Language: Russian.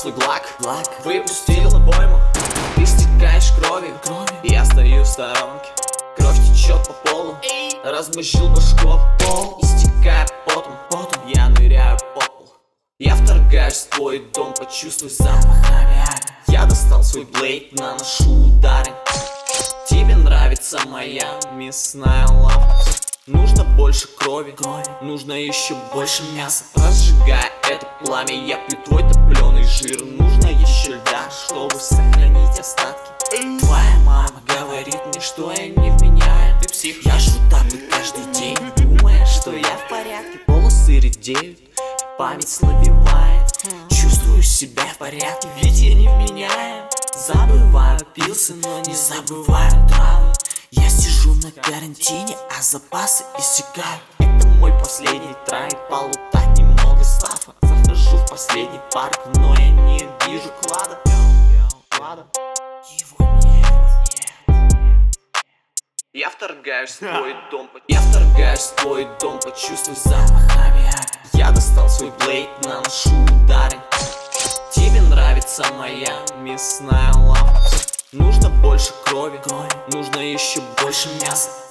свой глак, Выпустил обойму. Ты стекаешь кровью, Я стою в сторонке. Кровь течет по полу. Размозжил башку об пол Истекая потом, потом. Я ныряю по пол Я вторгаюсь в твой дом Почувствуй запах авиа Я достал свой блейд Наношу удары. Тебе нравится моя мясная лавка Нужно больше крови, нужно еще больше мяса. Разжигая это пламя, я пью твой топленый жир. Нужно еще льда, чтобы сохранить остатки. Твоя мама говорит мне, что я не вменяем. Ты псих, я жру таблет каждый день Думая, что я в порядке. Волосы редеют, память слабевает. Чувствую себя в порядке, ведь я не вменяем. Забываю пилсы, но не забываю. Сижу на карантине, а запасы иссякают. Это мой последний трай, полутать немного стафа. Захожу в последний парк, но я не вижу клада. Клада. Его нет. Я вторгаюсь в твой дом, я вторгаюсь в твой дом, почувствуй запах авиа Я достал свой блейд, наношу удары. Тебе нравится моя мясная лавка. Нужно больше крови, нужно еще больше мяса